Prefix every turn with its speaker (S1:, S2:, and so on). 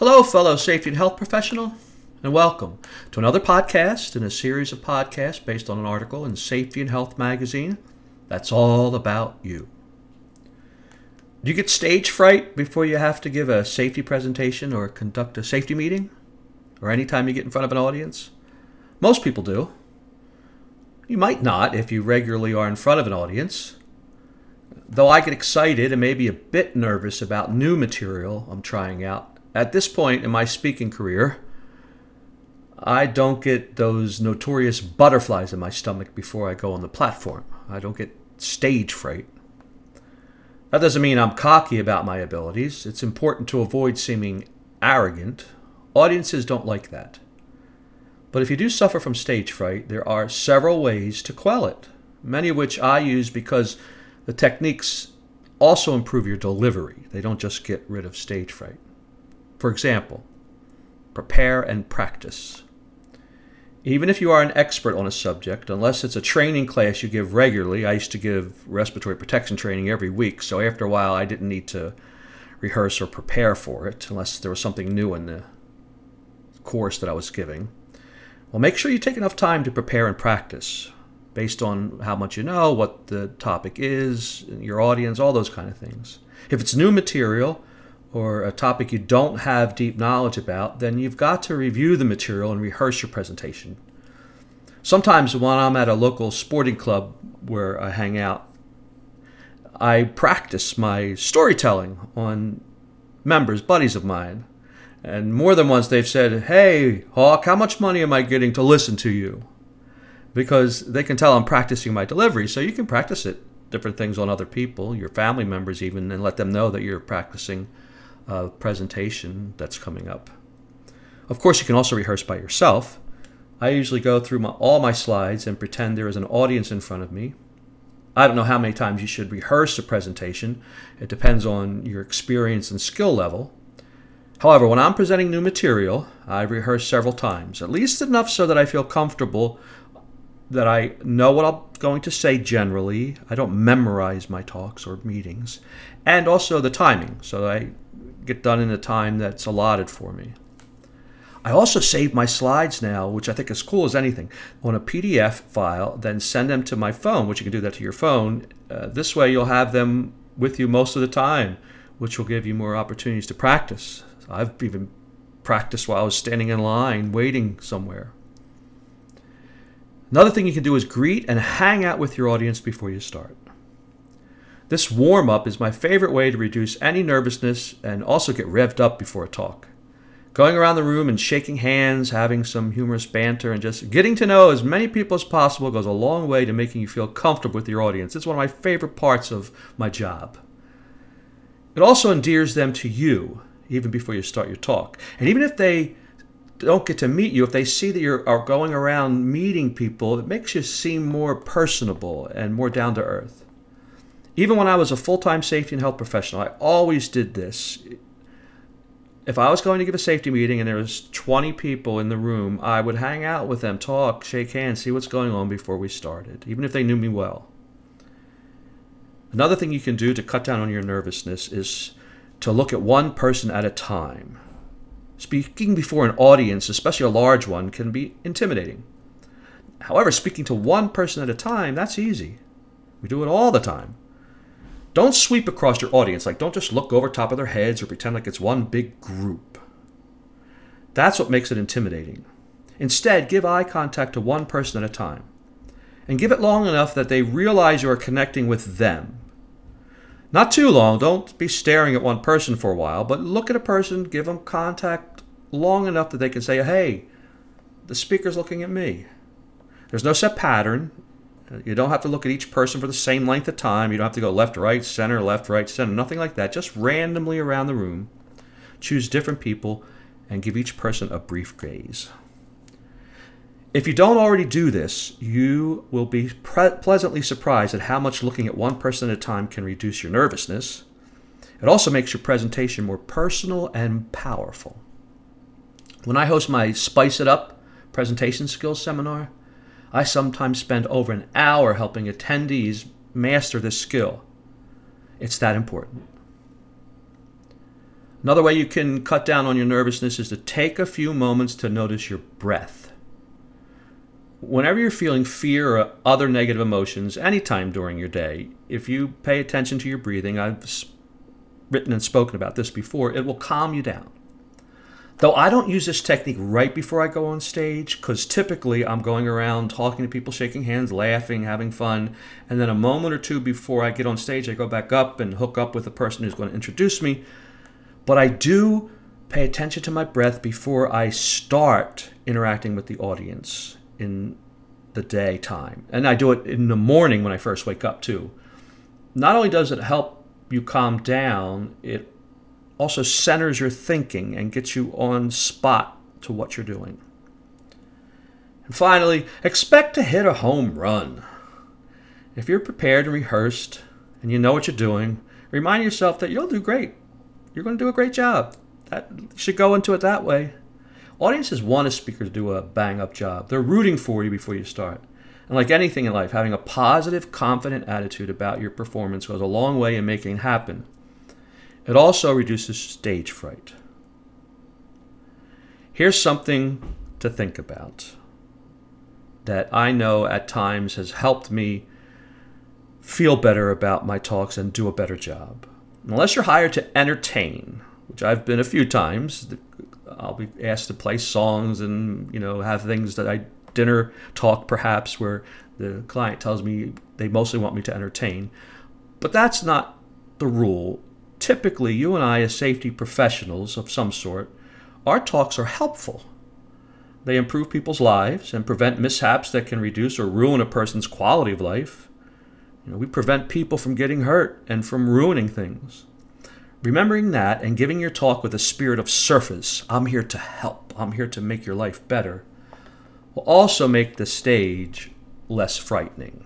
S1: Hello, fellow safety and health professional, and welcome to another podcast in a series of podcasts based on an article in Safety and Health magazine that's all about you. Do you get stage fright before you have to give a safety presentation or conduct a safety meeting? Or anytime you get in front of an audience? Most people do. You might not if you regularly are in front of an audience. Though I get excited and maybe a bit nervous about new material I'm trying out, at this point in my speaking career, I don't get those notorious butterflies in my stomach before I go on the platform. I don't get stage fright. That doesn't mean I'm cocky about my abilities. It's important to avoid seeming arrogant. Audiences don't like that. But if you do suffer from stage fright, there are several ways to quell it, many of which I use because the techniques also improve your delivery. They don't just get rid of stage fright. For example, prepare and practice. Even if you are an expert on a subject, unless it's a training class you give regularly, I used to give respiratory protection training every week, so after a while I didn't need to rehearse or prepare for it unless there was something new in the course that I was giving. Well, make sure you take enough time to prepare and practice based on how much you know, what the topic is, your audience, all those kind of things. If it's new material, or a topic you don't have deep knowledge about, then you've got to review the material and rehearse your presentation. Sometimes when I'm at a local sporting club where I hang out, I practice my storytelling on members, buddies of mine. And more than once they've said, Hey, Hawk, how much money am I getting to listen to you? Because they can tell I'm practicing my delivery, so you can practice it, different things on other people, your family members even, and let them know that you're practicing uh, presentation that's coming up. Of course, you can also rehearse by yourself. I usually go through my, all my slides and pretend there is an audience in front of me. I don't know how many times you should rehearse a presentation. It depends on your experience and skill level. However, when I'm presenting new material, I rehearse several times, at least enough so that I feel comfortable that I know what I'm going to say generally. I don't memorize my talks or meetings. And also the timing, so I get done in the time that's allotted for me. I also save my slides now, which I think is cool as anything, on a PDF file, then send them to my phone, which you can do that to your phone. Uh, this way, you'll have them with you most of the time, which will give you more opportunities to practice. I've even practiced while I was standing in line waiting somewhere. Another thing you can do is greet and hang out with your audience before you start. This warm up is my favorite way to reduce any nervousness and also get revved up before a talk. Going around the room and shaking hands, having some humorous banter, and just getting to know as many people as possible goes a long way to making you feel comfortable with your audience. It's one of my favorite parts of my job. It also endears them to you even before you start your talk. And even if they don't get to meet you, if they see that you are going around meeting people, it makes you seem more personable and more down to earth. Even when I was a full time safety and health professional, I always did this. If I was going to give a safety meeting and there was 20 people in the room, I would hang out with them, talk, shake hands, see what's going on before we started, even if they knew me well. Another thing you can do to cut down on your nervousness is to look at one person at a time. Speaking before an audience, especially a large one, can be intimidating. However, speaking to one person at a time, that's easy. We do it all the time. Don't sweep across your audience. Like, don't just look over top of their heads or pretend like it's one big group. That's what makes it intimidating. Instead, give eye contact to one person at a time. And give it long enough that they realize you are connecting with them. Not too long. Don't be staring at one person for a while, but look at a person, give them contact long enough that they can say, hey, the speaker's looking at me. There's no set pattern. You don't have to look at each person for the same length of time. You don't have to go left, right, center, left, right, center, nothing like that. Just randomly around the room, choose different people and give each person a brief gaze. If you don't already do this, you will be pre- pleasantly surprised at how much looking at one person at a time can reduce your nervousness. It also makes your presentation more personal and powerful. When I host my Spice It Up presentation skills seminar, I sometimes spend over an hour helping attendees master this skill. It's that important. Another way you can cut down on your nervousness is to take a few moments to notice your breath. Whenever you're feeling fear or other negative emotions, anytime during your day, if you pay attention to your breathing, I've written and spoken about this before, it will calm you down. Though I don't use this technique right before I go on stage, because typically I'm going around talking to people, shaking hands, laughing, having fun, and then a moment or two before I get on stage, I go back up and hook up with the person who's going to introduce me. But I do pay attention to my breath before I start interacting with the audience in the daytime. And I do it in the morning when I first wake up, too. Not only does it help you calm down, it also centers your thinking and gets you on spot to what you're doing. And finally, expect to hit a home run. If you're prepared and rehearsed and you know what you're doing, remind yourself that you'll do great. You're going to do a great job. That should go into it that way. Audiences want a speaker to do a bang up job. They're rooting for you before you start. And like anything in life, having a positive, confident attitude about your performance goes a long way in making it happen. It also reduces stage fright. Here's something to think about that I know at times has helped me feel better about my talks and do a better job. Unless you're hired to entertain, which I've been a few times, I'll be asked to play songs and you know have things that I dinner talk perhaps where the client tells me they mostly want me to entertain. But that's not the rule typically, you and I, as safety professionals of some sort, our talks are helpful. They improve people's lives and prevent mishaps that can reduce or ruin a person's quality of life. You know, we prevent people from getting hurt and from ruining things. Remembering that and giving your talk with a spirit of surface, I'm here to help, I'm here to make your life better, will also make the stage less frightening.